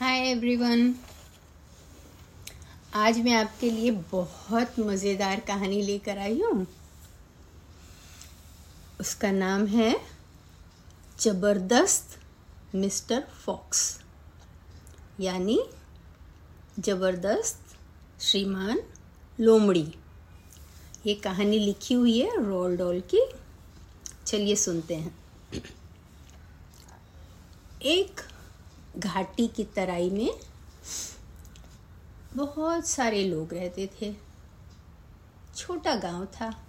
Hi everyone आज मैं आपके लिए बहुत मज़ेदार कहानी लेकर आई हूँ। उसका नाम है ज़बरदस्त मिस्टर फॉक्स, यानी ज़बरदस्त श्रीमान लोमड़ी। ये कहानी लिखी हुई है रोल डॉल की। चलिए सुनते हैं। एक घाटी की तराई में बहुत सारे लोग रहते थे। छोटा गाँव था।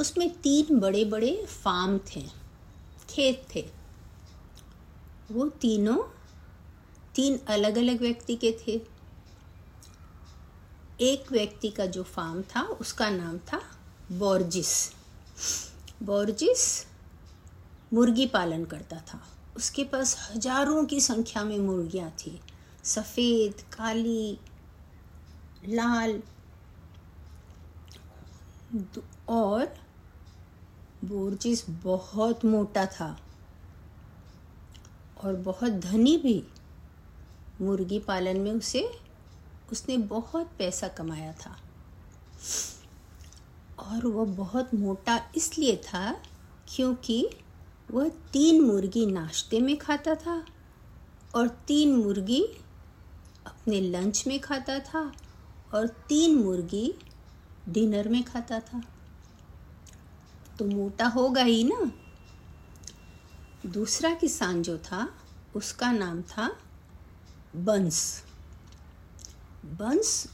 उसमें तीन बड़े बड़े फार्म थे, खेत थे। वो तीनों, तीन अलग अलग व्यक्ति के थे। एक व्यक्ति का जो फार्म था, उसका नाम था बोर्जिस। बोर्जिस मुर्गी पालन करता था। उसके पास हज़ारों की संख्या में मुर्गियाँ थी। सफ़ेद, काली, लाल और बोर्जिस बहुत मोटा था और बहुत धनी भी। मुर्गी पालन में उसे, उसने बहुत पैसा कमाया था। और वह बहुत मोटा इसलिए था क्योंकि वह तीन मुर्गी नाश्ते में खाता था और तीन मुर्गी अपने लंच में खाता था और तीन मुर्गी डिनर में खाता था। तो मोटा होगा ही ना। दूसरा किसान जो था, उसका नाम था बंस। बंस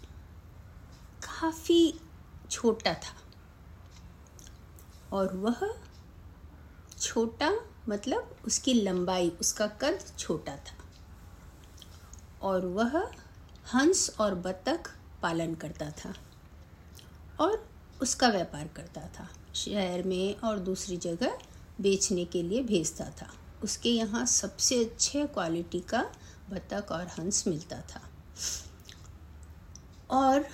काफ़ी छोटा था और वह छोटा मतलब उसकी लंबाई, उसका कद छोटा था। और वह हंस और बतख पालन करता था और उसका व्यापार करता था। शहर में और दूसरी जगह बेचने के लिए भेजता था। उसके यहाँ सबसे अच्छे क्वालिटी का बतख और हंस मिलता था। और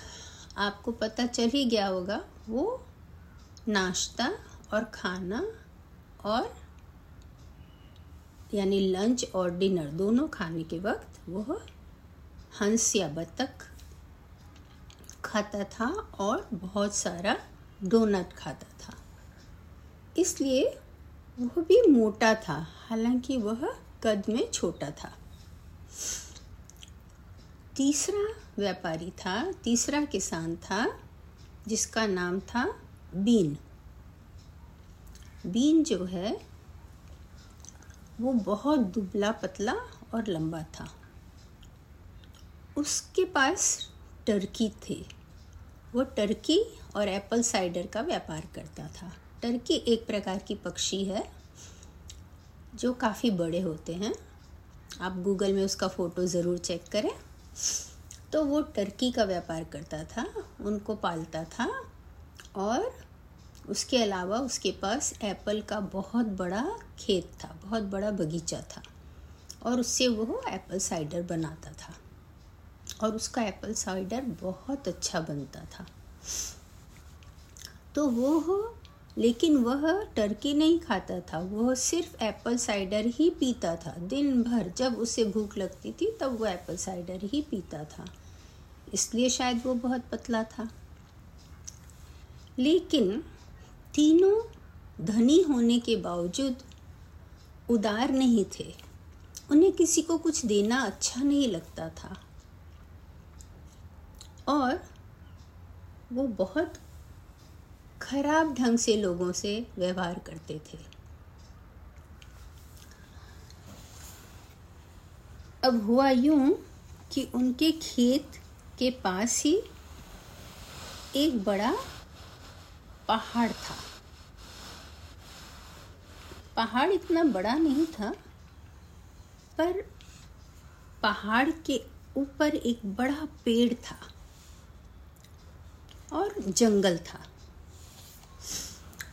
आपको पता चल ही गया होगा, वो नाश्ता और खाना और यानी लंच और डिनर दोनों खाने के वक्त वह हंस या बतख खाता था और बहुत सारा डोनट खाता था। इसलिए वह भी मोटा था, हालाँकि वह कद में छोटा था। तीसरा व्यापारी था, तीसरा किसान था, जिसका नाम था बीन। बीन जो है, वो बहुत दुबला पतला और लंबा था। उसके पास टर्की थे। वो टर्की और एप्पल साइडर का व्यापार करता था। टर्की एक प्रकार की पक्षी है, जो काफ़ी बड़े होते हैं। आप गूगल में उसका फ़ोटो ज़रूर चेक करें। तो वो टर्की का व्यापार करता था, उनको पालता था और उसके अलावा उसके पास एप्पल का बहुत बड़ा खेत था, बहुत बड़ा बगीचा था और उससे वो एप्पल साइडर बनाता था और उसका एप्पल साइडर बहुत अच्छा बनता था। तो वो लेकिन वह टर्की नहीं खाता था वह सिर्फ़ एप्पल साइडर ही पीता था। दिन भर जब उसे भूख लगती थी, तब वो एप्पल साइडर ही पीता था। इसलिए शायद वो बहुत पतला था। लेकिन तीनों धनी होने के बावजूद उदार नहीं थे। उन्हें किसी को कुछ देना अच्छा नहीं लगता था। और वो बहुत खराब ढंग से लोगों से व्यवहार करते थे। अब हुआ यूँ कि उनके खेत के पास ही एक बड़ा पहाड़ था। पहाड़ इतना बड़ा नहीं था, पर पहाड़ के ऊपर एक बड़ा पेड़ था और जंगल था।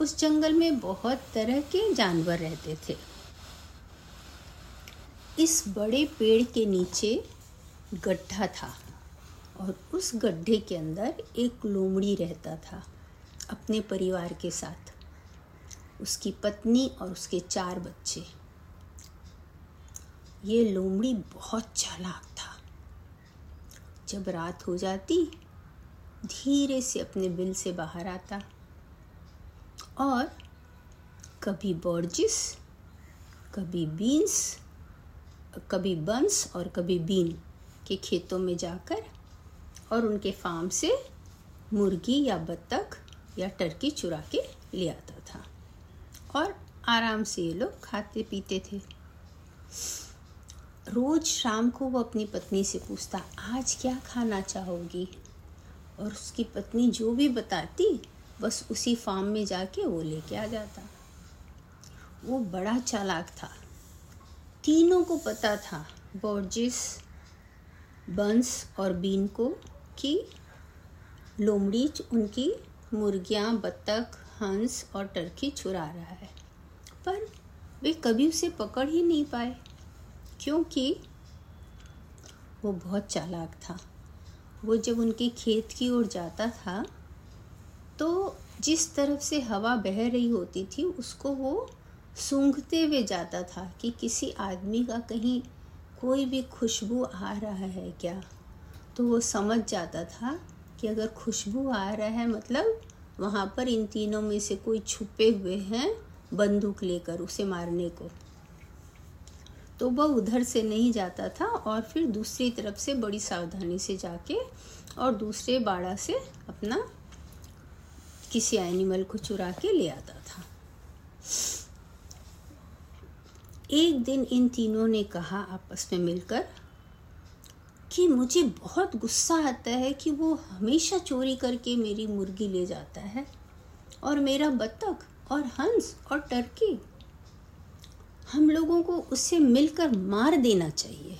उस जंगल में बहुत तरह के जानवर रहते थे। इस बड़े पेड़ के नीचे गड्ढा था और उस गड्ढे के अंदर एक लोमड़ी रहता था अपने परिवार के साथ। उसकी पत्नी और उसके चार बच्चे। ये लोमड़ी बहुत चालाक था। जब रात हो जाती, धीरे से अपने बिल से बाहर आता और कभी बॉर्जिस, कभी बीन्स, कभी बंस और कभी बीन के खेतों में जाकर और उनके फार्म से मुर्गी या बत्तख या टर्की चुरा के ले आता था। और आराम से ये लोग खाते पीते थे। रोज शाम को वो अपनी पत्नी से पूछता, आज क्या खाना चाहोगी? और उसकी पत्नी जो भी बताती, बस उसी फार्म में जाके वो लेके आ जाता। वो बड़ा चालाक था। तीनों को पता था, बॉर्जिस, बंस और बीन को, कि लोमड़ी उनकी मुर्गियाँ, बत्तख हंस और टर्की चुरा रहा है। पर वे कभी उसे पकड़ ही नहीं पाए, क्योंकि वो बहुत चालाक था। वो जब उनके खेत की ओर जाता था तो जिस तरफ़ से हवा बह रही होती थी, उसको वो सूंघते हुए जाता था कि किसी आदमी का कहीं कोई भी खुशबू आ रहा है क्या। तो वो समझ जाता था कि अगर खुशबू आ रहा है मतलब वहाँ पर इन तीनों में से कोई छुपे हुए हैं बंदूक लेकर उसे मारने को। तो वह उधर से नहीं जाता था और फिर दूसरी तरफ़ से बड़ी सावधानी से जाके और दूसरे बाड़ा से अपना किसी एनिमल को चुरा के ले आता था। एक दिन इन तीनों ने कहा आपस में मिलकर कि मुझे बहुत गुस्सा आता है कि वो हमेशा चोरी करके मेरी मुर्गी ले जाता है और मेरा बत्तख और हंस और टर्की। हम लोगों को उससे मिलकर मार देना चाहिए।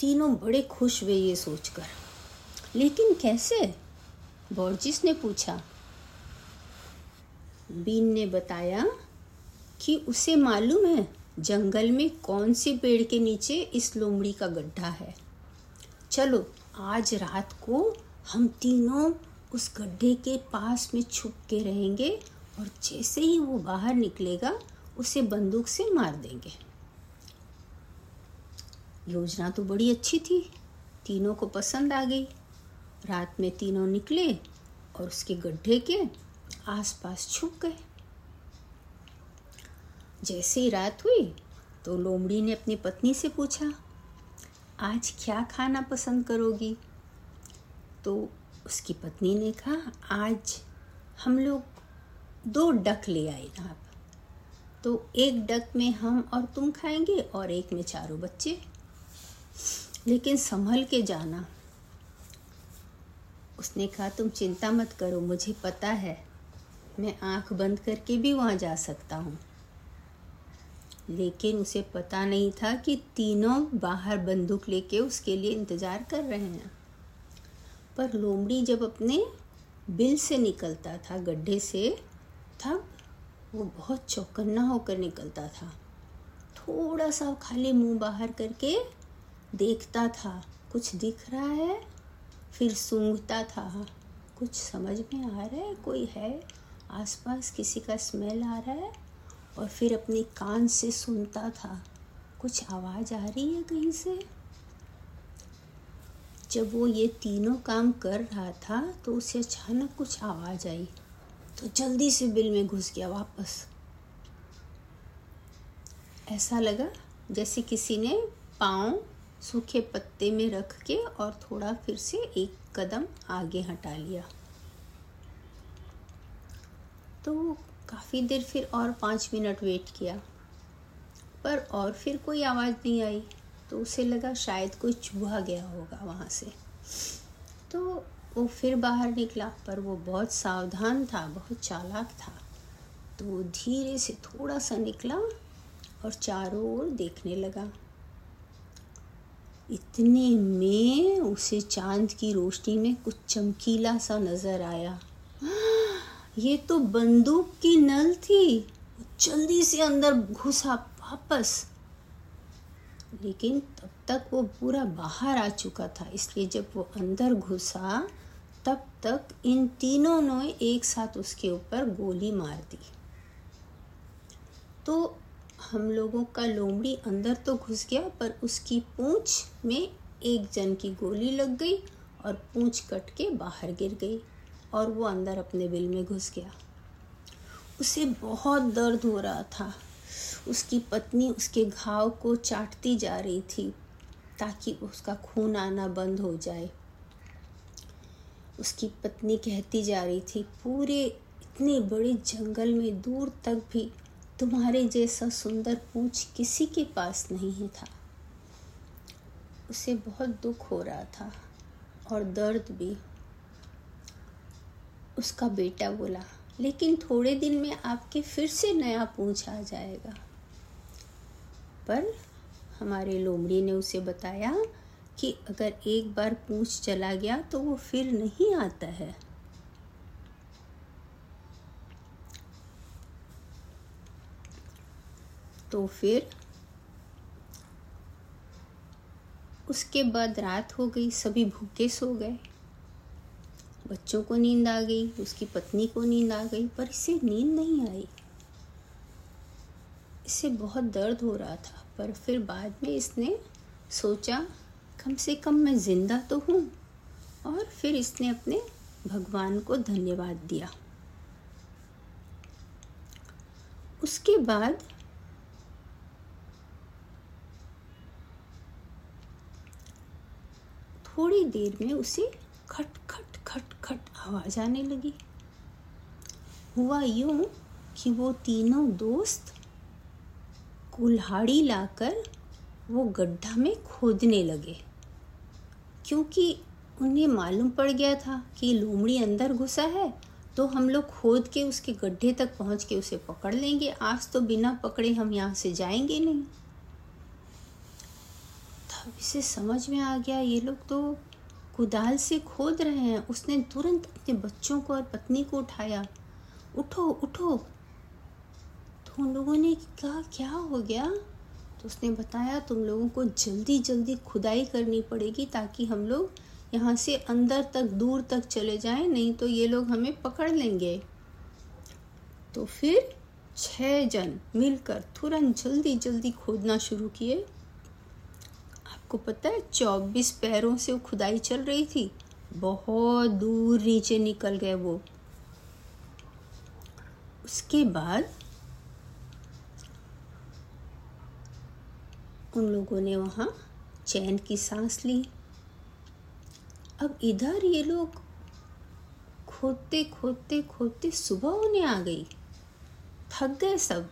तीनों बड़े खुश हुए ये सोचकर। लेकिन कैसे? बॉर्जिस ने पूछा। बीन ने बताया कि उसे मालूम है जंगल में कौन से पेड़ के नीचे इस लोमड़ी का गड्ढा है? चलो, आज रात को हम तीनों उस गड्ढे के पास में छुप के रहेंगे और जैसे ही वो बाहर निकलेगा, उसे बंदूक से मार देंगे। योजना तो बड़ी अच्छी थी। तीनों को पसंद आ गई। रात में तीनों निकले और उसके गड्ढे के आसपास छुप गए। जैसे ही रात हुई तो लोमड़ी ने अपनी पत्नी से पूछा, आज क्या खाना पसंद करोगी? तो उसकी पत्नी ने कहा, आज हम लोग दो डक ले आए आप। तो एक डक में हम और तुम खाएँगे और एक में चारों बच्चे। लेकिन संभल के जाना। उसने कहा, तुम चिंता मत करो, मुझे पता है, मैं आँख बंद करके भी वहाँ जा सकता हूँ। लेकिन उसे पता नहीं था कि तीनों बाहर बंदूक लेके उसके लिए इंतज़ार कर रहे हैं। पर लोमड़ी जब अपने बिल से निकलता था, गड्ढे से, तब वो बहुत चौकन्ना होकर निकलता था। थोड़ा सा खाली मुँह बाहर करके देखता था, कुछ दिख रहा है, फिर सूंघता था। कुछ समझ में आ रहा है, कोई है? आसपास किसी का स्मेल आ रहा है? और फिर अपने कान से सुनता था। कुछ आवाज़ आ रही है कहीं से? जब वो ये तीनों काम कर रहा था तो उसे अचानक कुछ आवाज़ आई। तो जल्दी से बिल में घुस गया वापस। ऐसा लगा जैसे किसी ने पाँव सूखे पत्ते में रख के और थोड़ा फिर से एक कदम आगे हटा लिया। तो काफ़ी देर फिर और पाँच मिनट वेट किया। पर और फिर कोई आवाज़ नहीं आई तो उसे लगा शायद कोई चूहा गया होगा वहाँ से। तो वो फिर बाहर निकला, पर वो बहुत सावधान था, बहुत चालाक था। तो धीरे से थोड़ा सा निकला और चारों ओर देखने लगा। इतने में उसे चाँद की रोशनी में कुछ चमकीला सा नज़र आया। ये तो बंदूक की नल थी। जल्दी से अंदर घुसा वापस। लेकिन तब तक वो पूरा बाहर आ चुका था, इसलिए जब वो अंदर घुसा, तब तक इन तीनों ने एक साथ उसके ऊपर गोली मार दी। तो हम लोगों का लोमड़ी अंदर तो घुस गया, पर उसकी पूंछ में एक जन की गोली लग गई और पूंछ कट के बाहर गिर गई। और वो अंदर अपने बिल में घुस गया। उसे बहुत दर्द हो रहा था। उसकी पत्नी उसके घाव को चाटती जा रही थी ताकि उसका खून आना बंद हो जाए। उसकी पत्नी कहती जा रही थी, पूरे इतने बड़े जंगल में दूर तक भी तुम्हारे जैसा सुंदर पूछ किसी के पास नहीं था। उसे बहुत दुख हो रहा था और दर्द भी उसका बेटा बोला, लेकिन थोड़े दिन में आपके फिर से नया पूछ आ जाएगा। पर हमारे लोमड़ी ने उसे बताया कि अगर एक बार पूछ चला गया तो वो फिर नहीं आता है। तो फिर उसके बाद रात हो गई, सभी भूखे सो गए। बच्चों को नींद आ गई, उसकी पत्नी को नींद आ गई, पर इसे नींद नहीं आई। इसे बहुत दर्द हो रहा था, पर फिर बाद में इसने सोचा, कम से कम मैं ज़िंदा तो हूँ, और फिर इसने अपने भगवान को धन्यवाद दिया। उसके बाद थोड़ी देर में उसे खट खट खट आवाज़ आने लगी। हुआ यूँ कि वो तीनों दोस्त कुल्हाड़ी लाकर वो गड्ढा में खोदने लगे, क्योंकि उन्हें मालूम पड़ गया था कि लोमड़ी अंदर घुसा है तो हम लोग खोद के उसके गड्ढे तक पहुँच के उसे पकड़ लेंगे। आज तो बिना पकड़े हम यहाँ से जाएँगे नहीं। तब इसे समझ में आ गया, ये लोग तो कुदाल से खोद रहे हैं। उसने तुरंत अपने बच्चों को और पत्नी को उठाया। उठो उठो। तो उन लोगों ने कहा, क्या हो गया? तो उसने बताया, तुम लोगों को जल्दी जल्दी खुदाई करनी पड़ेगी ताकि हम लोग यहाँ से अंदर तक, दूर तक चले जाएँ, नहीं तो ये लोग हमें पकड़ लेंगे। तो फिर छह जन मिलकर तुरंत जल्दी जल्दी खोदना शुरू किए। आपको पता है, चौबीस पैरों से वो खुदाई चल रही थी। बहुत दूर नीचे निकल गए वो। उसके बाद उन लोगों ने वहाँ चैन की सांस ली। अब इधर ये लोग खोदते खोदते खोदते सुबह होने आ गई। थक गए सब।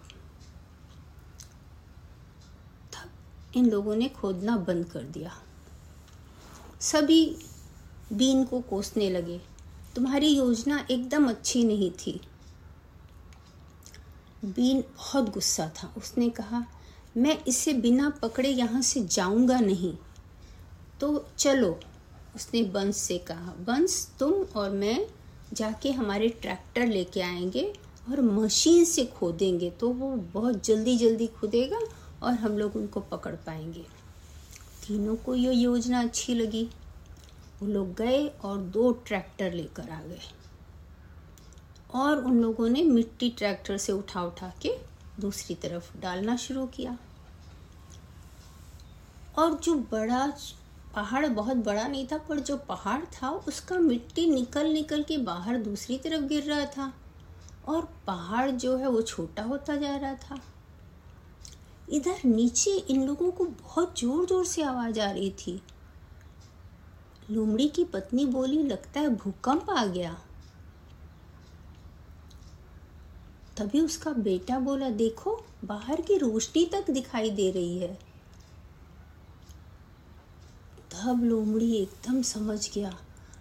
इन लोगों ने खोदना बंद कर दिया। सभी बीन को कोसने लगे। तुम्हारी योजना एकदम अच्छी नहीं थी। बीन बहुत गुस्सा था। उसने कहा, मैं इसे बिना पकड़े यहाँ से जाऊँगा नहीं। तो चलो, उसने बंस से कहा। बंस, तुम और मैं जाके हमारे ट्रैक्टर लेके आएँगे और मशीन से खोदेंगे तो वो बहुत जल्दी जल्दी खुदेगा और हम लोग उनको पकड़ पाएँगे। तीनों को ये योजना अच्छी लगी। वो लोग गए और दो ट्रैक्टर लेकर आ गए। और उन लोगों ने मिट्टी ट्रैक्टर से उठा उठा के दूसरी तरफ़ डालना शुरू किया। और जो बड़ा पहाड़, बहुत बड़ा नहीं था, पर जो पहाड़ था, उसका मिट्टी निकल निकल के बाहर दूसरी तरफ़ गिर रहा था। और पहाड़ जो है, वो छोटा होता जा रहा था। इधर नीचे इन लोगों को बहुत ज़ोर ज़ोर से आवाज़ आ रही थी। लोमड़ी की पत्नी बोली, लगता है भूकंप आ गया। तभी उसका बेटा बोला, देखो, बाहर की रोशनी तक दिखाई दे रही है। तब लोमड़ी एकदम समझ गया,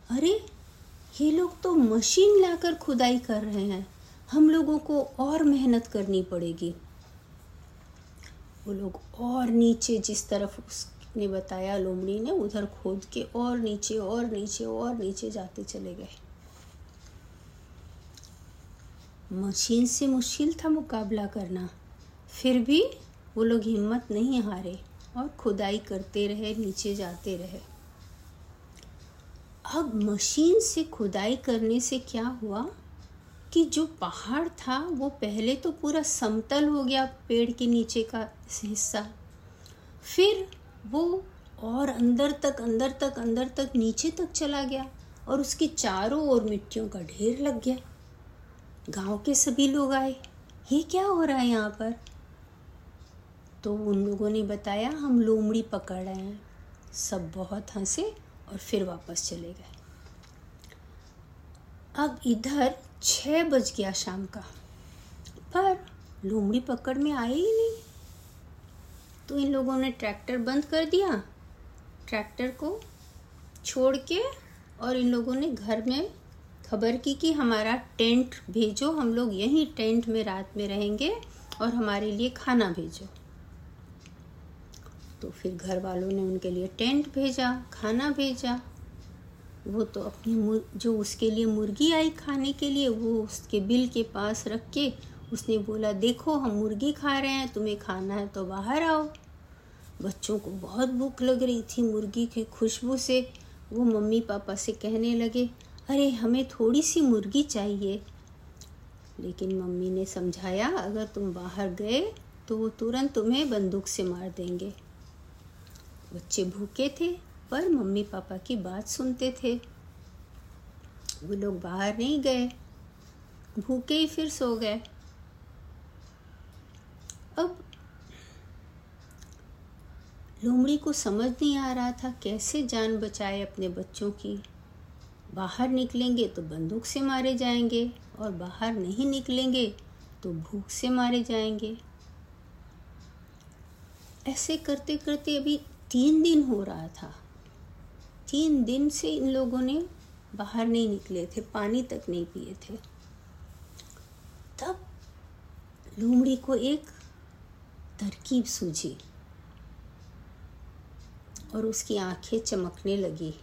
अरे, ये लोग तो मशीन लाकर खुदाई कर रहे हैं। हम लोगों को और मेहनत करनी पड़ेगी। वो लोग और नीचे जिस तरफ़ उसने बताया, लोमड़ी ने, उधर खोद के और नीचे और नीचे और नीचे जाते चले गए। मशीन से मुश्किल था मुकाबला करना। फिर भी वो लोग हिम्मत नहीं हारे और खुदाई करते रहे, नीचे जाते रहे। अब मशीन से खुदाई करने से क्या हुआ? कि जो पहाड़ था, वो पहले तो पूरा समतल हो गया पेड़ के नीचे का हिस्सा। फिर वो और अंदर तक अंदर तक अंदर तक, नीचे तक चला गया और उसके चारों ओर मिट्टियों का ढेर लग गया। गाँव के सभी लोग आए। ये क्या हो रहा है यहाँ पर? तो उन लोगों ने बताया, हम लोमड़ी पकड़ रहे हैं। सब बहुत हंसे और फिर वापस चले गए। अब इधर छः बज गया शाम का। पर लोमड़ी पकड़ में आए ही नहीं। तो इन लोगों ने ट्रैक्टर बंद कर दिया, ट्रैक्टर को छोड़ के और इन लोगों ने घर में खबर की कि हमारा टेंट भेजो, हम लोग यहीं टेंट में रात में रहेंगे और हमारे लिए खाना भेजो। तो फिर घर वालों ने उनके लिए टेंट भेजा, खाना भेजा। वो तो अपनी जो उसके लिए मुर्गी आई खाने के लिए, वो उसके बिल के पास रख के उसने बोला, देखो, हम मुर्गी खा रहे हैं, तुम्हें खाना है तो बाहर आओ। बच्चों को बहुत भूख लग रही थी मुर्गी की खुशबू से। वो मम्मी पापा से कहने लगे, अरे, हमें थोड़ी सी मुर्गी चाहिए। लेकिन मम्मी ने समझाया, अगर तुम बाहर गए तो वो तुरंत तुम्हें बंदूक से मार देंगे। बच्चे भूखे थे पर मम्मी पापा की बात सुनते थे। वो लोग बाहर नहीं गए। भूखे ही फिर सो गए। अब लोमड़ी को समझ नहीं आ रहा था कैसे जान बचाए अपने बच्चों की। बाहर निकलेंगे तो बंदूक से मारे जाएँगे और बाहर नहीं निकलेंगे तो भूख से मारे जाएँगे। ऐसे करते करते अभी तीन दिन हो रहा था। तीन दिन से इन लोगों ने बाहर नहीं निकले थे, पानी तक नहीं पिए थे। तब लूमड़ी को एक तरकीब सूझी और उसकी आँखें चमकने लगी।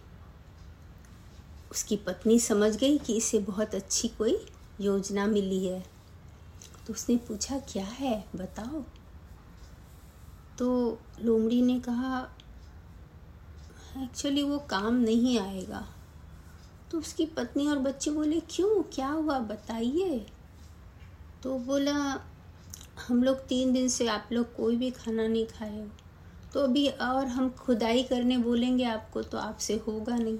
उसकी पत्नी समझ गई कि इसे बहुत अच्छी कोई योजना मिली है। तो उसने पूछा, क्या है? बताओ। तो लोमड़ी ने कहा एक्चुअली वो काम नहीं आएगा। तो उसकी पत्नी और बच्चे बोले, क्यों? क्या हुआ? बताइए। तो बोला, हम लोग तीन दिन से आप लोग कोई भी खाना नहीं खाए। हो तो अभी और हम खुदाई करने बोलेंगे आपको तो आपसे होगा नहीं।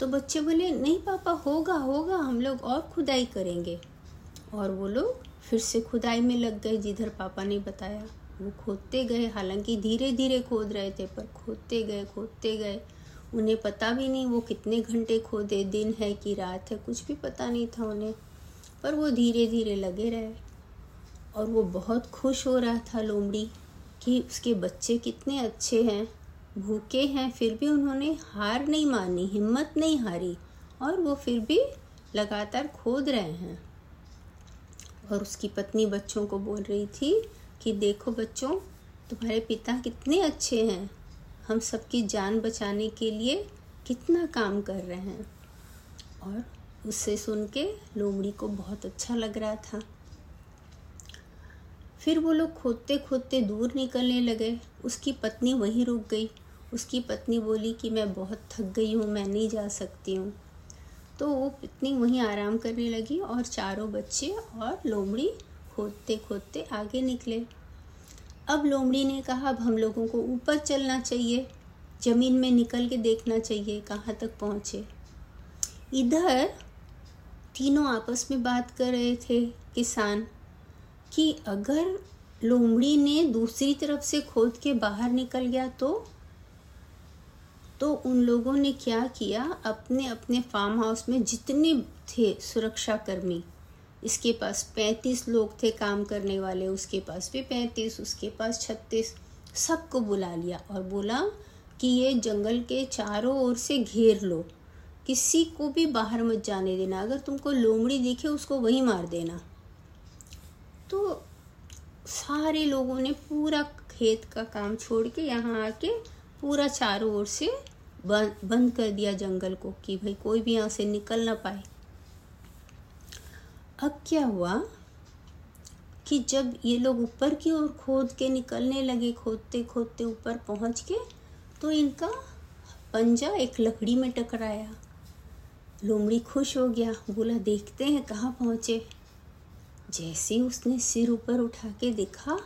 तो बच्चे बोले, नहीं पापा, होगा होगा, हम लोग और खुदाई करेंगे। और वो लोग फिर से खुदाई में लग गए, जिधर पापा ने बताया। वो खोदते गए, हालाँकि धीरे धीरे खोद रहे थे, पर खोदते गए खोदते गए। उन्हें पता भी नहीं वो कितने घंटे खोदे, दिन है कि रात है, कुछ भी पता नहीं था उन्हें। पर वो धीरे धीरे लगे रहे। और वो बहुत खुश हो रहा था लोमड़ी, कि उसके बच्चे कितने अच्छे हैं। भूखे हैं, फिर भी उन्होंने हार नहीं मानी, हिम्मत नहीं हारी, और वो फिर भी लगातार खोद रहे हैं। और उसकी पत्नी बच्चों को बोल रही थी कि देखो बच्चों, तुम्हारे पिता कितने अच्छे हैं। हम सबकी जान बचाने के लिए कितना काम कर रहे हैं। और उससे सुन के लोमड़ी को बहुत अच्छा लग रहा था। फिर वो लोग खोदते खोदते दूर निकलने लगे। उसकी पत्नी वहीं रुक गई। उसकी पत्नी बोली कि मैं बहुत थक गई हूँ, मैं नहीं जा सकती हूँ। तो वो पत्नी वहीं आराम करने लगी और चारों बच्चे और लोमड़ी खोदते खोदते आगे निकले। अब लोमड़ी ने कहा, अब हम लोगों को ऊपर चलना चाहिए, ज़मीन में निकल के देखना चाहिए कहाँ तक पहुँचे। इधर तीनों आपस में बात कर रहे थे, किसान, कि अगर लोमड़ी ने दूसरी तरफ़ से खोद के बाहर निकल गया तो? तो उन लोगों ने क्या किया? अपने अपने फार्म हाउस में जितने थे सुरक्षा कर्मी इसके पास पैंतीस लोग थे काम करने वाले, उसके पास भी पैंतीस, उसके पास छत्तीस। सबको बुला लिया और बोला कि ये जंगल के चारों ओर से घेर लो। किसी को भी बाहर मत जाने देना। अगर तुमको लोमड़ी दिखे, उसको वहीं मार देना। तो सारे लोगों ने पूरा खेत का काम छोड़ के यहाँ आके पूरा चारों ओर से बंद बंद कर दिया जंगल को कि भाई कोई भी यहाँ से निकल ना पाए। अब क्या हुआ कि जब ये लोग ऊपर की ओर खोद के निकलने लगे खोदते खोदते ऊपर पहुँच के तो इनका पंजा एक लकड़ी में टकराया। लोमड़ी खुश हो गया, बोला, देखते हैं कहाँ पहुँचे। जैसे उसने सिर ऊपर उठा के देखा,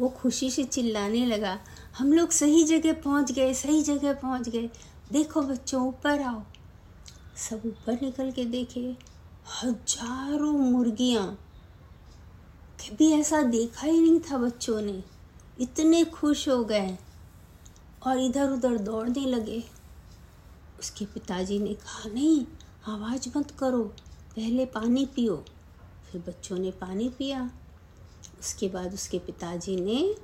वो खुशी से चिल्लाने लगा, हम लोग सही जगह पहुँच गए, सही जगह पहुँच गए। देखो बच्चों, ऊपर आओ। सब ऊपर निकल के देखे। हज़ारों मुर्गियाँ। कभी ऐसा देखा ही नहीं था बच्चों ने। इतने खुश हो गए और इधर उधर दौड़ने लगे। उसके पिताजी ने कहा, नहीं, आवाज़ मत करो, पहले पानी पियो। फिर बच्चों ने पानी पिया। उसके बाद उसके पिताजी ने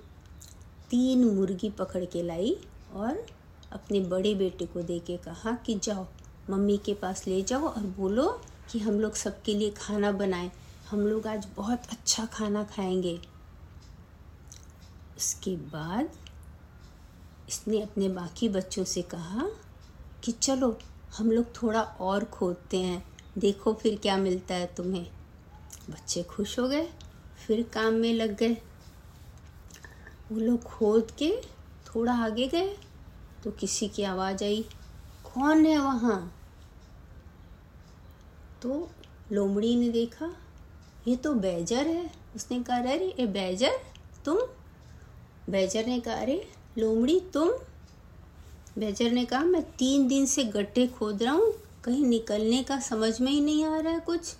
तीन मुर्गी पकड़ के लाई और अपने बड़े बेटे को दे के कहा कि जाओ, मम्मी के पास ले जाओ और बोलो कि हम लोग सबके लिए खाना बनाएँ। हम लोग आज बहुत अच्छा खाना खाएँगे। उसके बाद इसने अपने बाकी बच्चों से कहा कि चलो, हम लोग थोड़ा और खोदते हैं। देखो फिर क्या मिलता है तुम्हें। बच्चे खुश हो गए, फिर काम में लग गए। वो लोग खोद के थोड़ा आगे गए तो किसी की आवाज़ आई, कौन है वहाँ? तो लोमड़ी ने देखा, ये तो बैजर है। उसने कहा, अरे, ये बैजर? तुम? बैजर ने कहा, अरे, लोमड़ी, तुम? बैजर ने कहा, मैं तीन दिन से गड्ढे खोद रहा हूँ, कहीं निकलने का समझ में ही नहीं आ रहा है कुछ।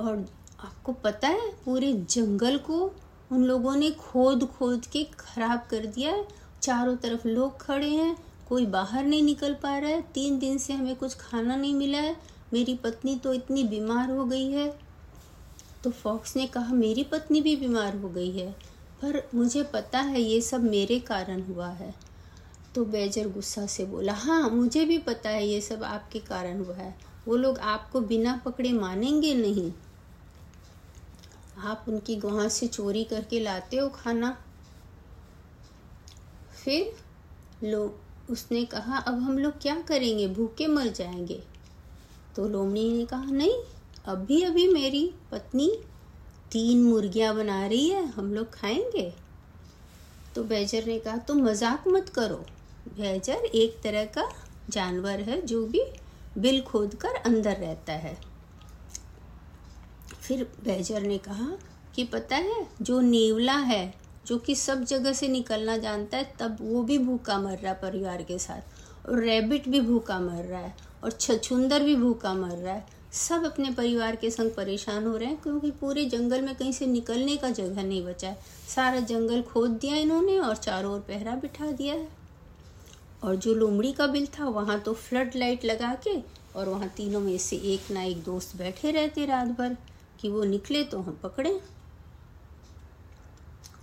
और आपको पता है, पूरे जंगल को उन लोगों ने खोद खोद के खराब कर दिया है। चारों तरफ़ लोग खड़े हैं, कोई बाहर नहीं निकल पा रहा है। तीन दिन से हमें कुछ खाना नहीं मिला है। मेरी पत्नी तो इतनी बीमार हो गई है। तो फॉक्स ने कहा, मेरी पत्नी भी बीमार हो गई है, पर मुझे पता है ये सब मेरे कारण हुआ है। तो बेजर गुस्सा से बोला हाँ मुझे भी पता है ये सब आपके कारण हुआ है। वो लोग आपको बिना पकड़े मानेंगे नहीं। आप उनकी गुहा से चोरी करके लाते हो खाना। फिर लो, उसने कहा, अब हम लोग क्या करेंगे? भूखे मर जाएँगे। तो लोमड़ी ने कहा, नहीं, अभी अभी मेरी पत्नी तीन मुर्गियाँ बना रही है, हम लोग खाएँगे? तो बैजर ने कहा, तुम तो मज़ाक मत करो। बैजर एक तरह का जानवर है, जो भी बिल खोद कर अंदर रहता है। फिर बैजर ने कहा कि, पता है, जो नेवला है, जो कि सब जगह से निकलना जानता है, तब वो भी भूखा मर रहा परिवार के साथ और रैबिट भी भूखा मर रहा है। और छछुंदर भी भूखा मर रहा है। सब अपने परिवार के संग परेशान हो रहे हैं क्योंकि पूरे जंगल में कहीं से निकलने का जगह नहीं बचा है। सारा जंगल खोद दिया इन्होंने और चारों ओर पहरा बिठा दिया है। और जो लोमड़ी का बिल था, वहाँ तो फ्लड लाइट लगा के और वहाँ तीनों में से एक ना एक दोस्त बैठे रहते रात भर कि वो निकले तो हम पकड़े।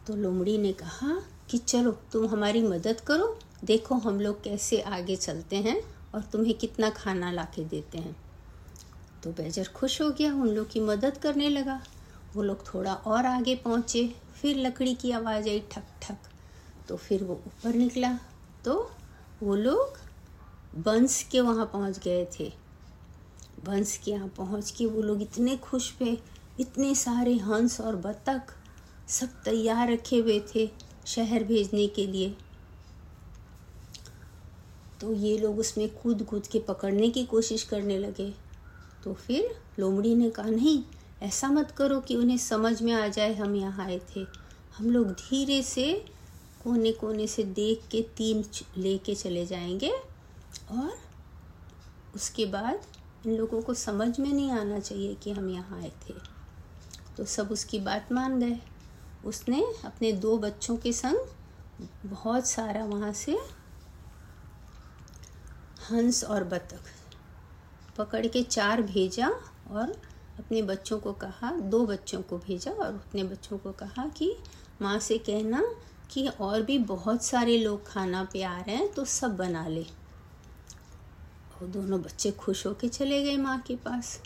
तो लोमड़ी ने कहा कि चलो, तुम हमारी मदद करो, देखो हम लोग कैसे आगे चलते हैं। और तुम्हें कितना खाना ला के देते हैं। तो बेजर खुश हो गया, उन लोग की मदद करने लगा। वो लोग थोड़ा और आगे पहुँचे, फिर लकड़ी की आवाज़ आई ठक ठक। तो फिर वो ऊपर निकला। तो वो लोग बंस के वहाँ पहुँच गए थे। बंस के यहाँ पहुँच के वो लोग इतने खुश हुए, इतने सारे हंस और बतख सब तैयार रखे हुए थे शहर भेजने के लिए। तो ये लोग उसमें कूद कूद के पकड़ने की कोशिश करने लगे। तो फिर लोमड़ी ने कहा, नहीं, ऐसा मत करो कि उन्हें समझ में आ जाए, हम यहाँ आए थे। हम लोग धीरे से कोने कोने से देख के तीन ले लेके चले जाएँगे और उसके बाद इन लोगों को समझ में नहीं आना चाहिए कि हम यहाँ आए थे। तो सब उसकी बात मान गए। उसने अपने दो बच्चों के संग बहुत सारा वहाँ से हंस और बतख पकड़ के चार भेजा और अपने बच्चों को कहा, दो बच्चों को भेजा और अपने बच्चों को कहा कि, माँ से कहना कि और भी बहुत सारे लोग खाना पे आ रहे हैं तो सब बना ले। और दोनों बच्चे खुश होके चले गए माँ के पास।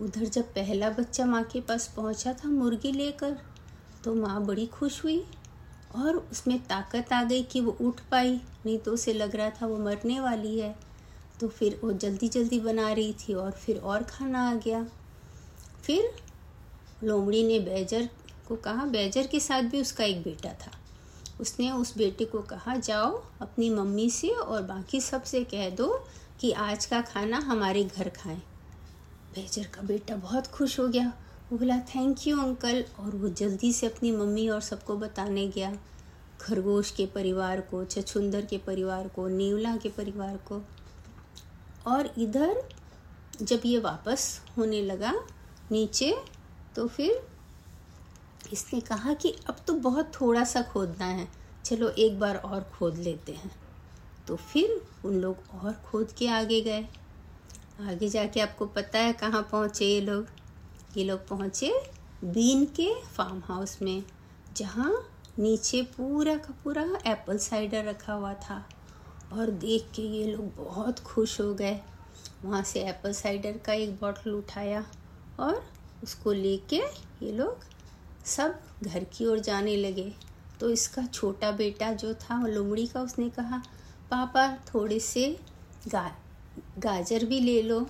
उधर जब पहला बच्चा माँ के पास पहुँचा था मुर्गी लेकर तो माँ बड़ी खुश हुई। और उसमें ताकत आ गई कि वो उठ पाई, नहीं तो उसे लग रहा था वो मरने वाली है। तो फिर वो जल्दी जल्दी बना रही थी और फिर और खाना आ गया। फिर लोमड़ी ने बैजर को कहा, बैजर के साथ भी उसका एक बेटा था। उसने उस बेटे को कहा, जाओ अपनी मम्मी से और बाकी सबसे कह दो कि आज का खाना हमारे घर खाएँ। बेजर का बेटा बहुत खुश हो गया। वो बोला थैंक यू अंकल और वो जल्दी से अपनी मम्मी और सबको बताने गया। खरगोश के परिवार को, छछुंदर के परिवार को, नीवला के परिवार को। और इधर जब ये वापस होने लगा नीचे तो फिर इसने कहा कि अब तो बहुत थोड़ा सा खोदना है। चलो एक बार और खोद लेते हैं। तो फिर उन लोग और खोद के आगे गए। आगे जाके आपको पता है कहाँ पहुँचे ये लोग। ये लोग पहुँचे बीन के फार्म हाउस में, जहाँ नीचे पूरा का पूरा एप्पल साइडर रखा हुआ था। और देख के ये लोग बहुत खुश हो गए। वहाँ से एप्पल साइडर का एक बॉटल उठाया और उसको लेके ये लोग सब घर की ओर जाने लगे। तो इसका छोटा बेटा जो था, वो लोमड़ी का, उसने कहा, पापा, थोड़े से गा, गाजर भी ले लो।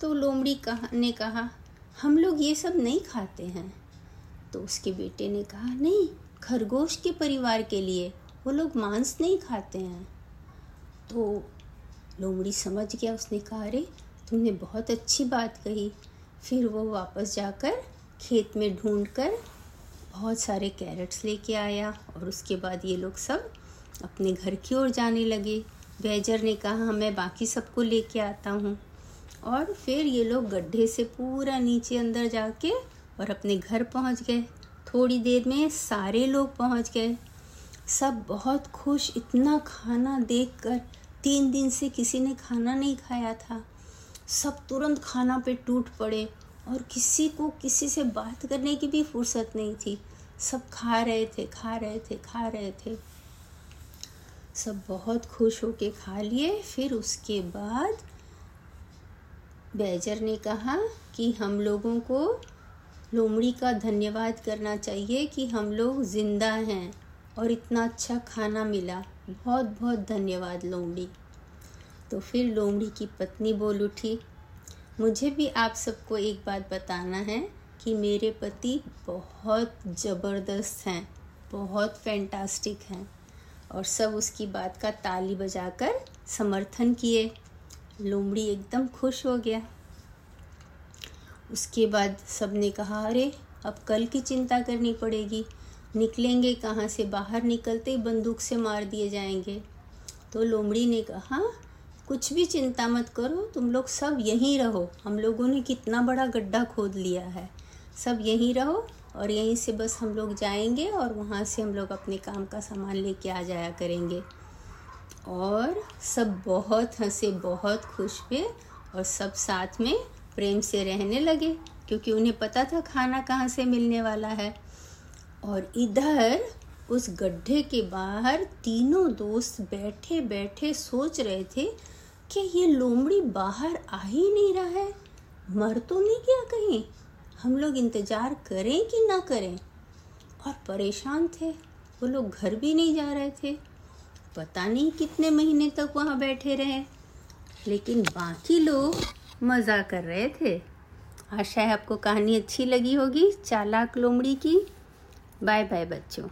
तो लोमड़ी कहा, ने कहा हम लोग ये सब नहीं खाते हैं। तो उसके बेटे ने कहा, नहीं, खरगोश के परिवार के लिए वो लोग मांस नहीं खाते हैं। तो लोमड़ी समझ गया, उसने कहा, अरे, तुमने बहुत अच्छी बात कही। फिर वो वापस जाकर खेत में ढूंढ कर बहुत सारे कैरेट्स लेके आया और उसके बाद ये लोग सब अपने घर की ओर जाने लगे। बैजर ने कहा मैं बाकी सबको लेके आता हूँ। और फिर ये लोग गड्ढे से पूरा नीचे अंदर जाके और अपने घर पहुँच गए। थोड़ी देर में सारे लोग पहुँच गए। सब बहुत खुश। इतना खाना देखकर तीन दिन से किसी ने खाना नहीं खाया था। सब तुरंत खाना पे टूट पड़े और किसी को किसी से बात करने की भी फुर्सत नहीं थी। सब खा रहे थे, खा रहे थे, खा रहे थे। सब बहुत खुश होके खा लिए। फिर उसके बाद बैजर ने कहा कि हम लोगों को लोमड़ी का धन्यवाद करना चाहिए कि हम लोग ज़िंदा हैं और इतना अच्छा खाना मिला। बहुत बहुत धन्यवाद लोमड़ी। तो फिर लोमड़ी की पत्नी बोल उठी, मुझे भी आप सबको एक बात बताना है कि मेरे पति बहुत ज़बरदस्त हैं, बहुत फैंटास्टिक हैं और सब उसकी बात का ताली बजाकर समर्थन किए। लोमड़ी एकदम खुश हो गया। उसके बाद सबने कहा, अरे, अब कल की चिंता करनी पड़ेगी। निकलेंगे कहाँ से? बाहर निकलते ही बंदूक से मार दिए जाएँगे। तो लोमड़ी ने कहा, कुछ भी चिंता मत करो, तुम लोग सब यहीं रहो। हम लोगों ने कितना बड़ा गड्ढा खोद लिया है। सब यहीं रहो और यहीं से बस हम लोग जाएँगे और वहाँ से हम लोग अपने काम का सामान लेके आ जाया करेंगे। और सब बहुत हंसे, बहुत खुश हुए और सब साथ में प्रेम से रहने लगे, क्योंकि उन्हें पता था खाना कहाँ से मिलने वाला है। और इधर उस गड्ढे के बाहर तीनों दोस्त बैठे बैठे सोच रहे थे कि ये लोमड़ी बाहर आ ही नहीं रहा है। मर तो नहीं गया कहीं। हम लोग इंतज़ार करें कि ना करें। और परेशान थे। वो लोग घर भी नहीं जा रहे थे। पता नहीं कितने महीने तक वहाँ बैठे रहे। लेकिन बाकी लोग मज़ा कर रहे थे। आशा है आपको कहानी अच्छी लगी होगी। चालाक लोमड़ी की। बाय बाय बच्चों।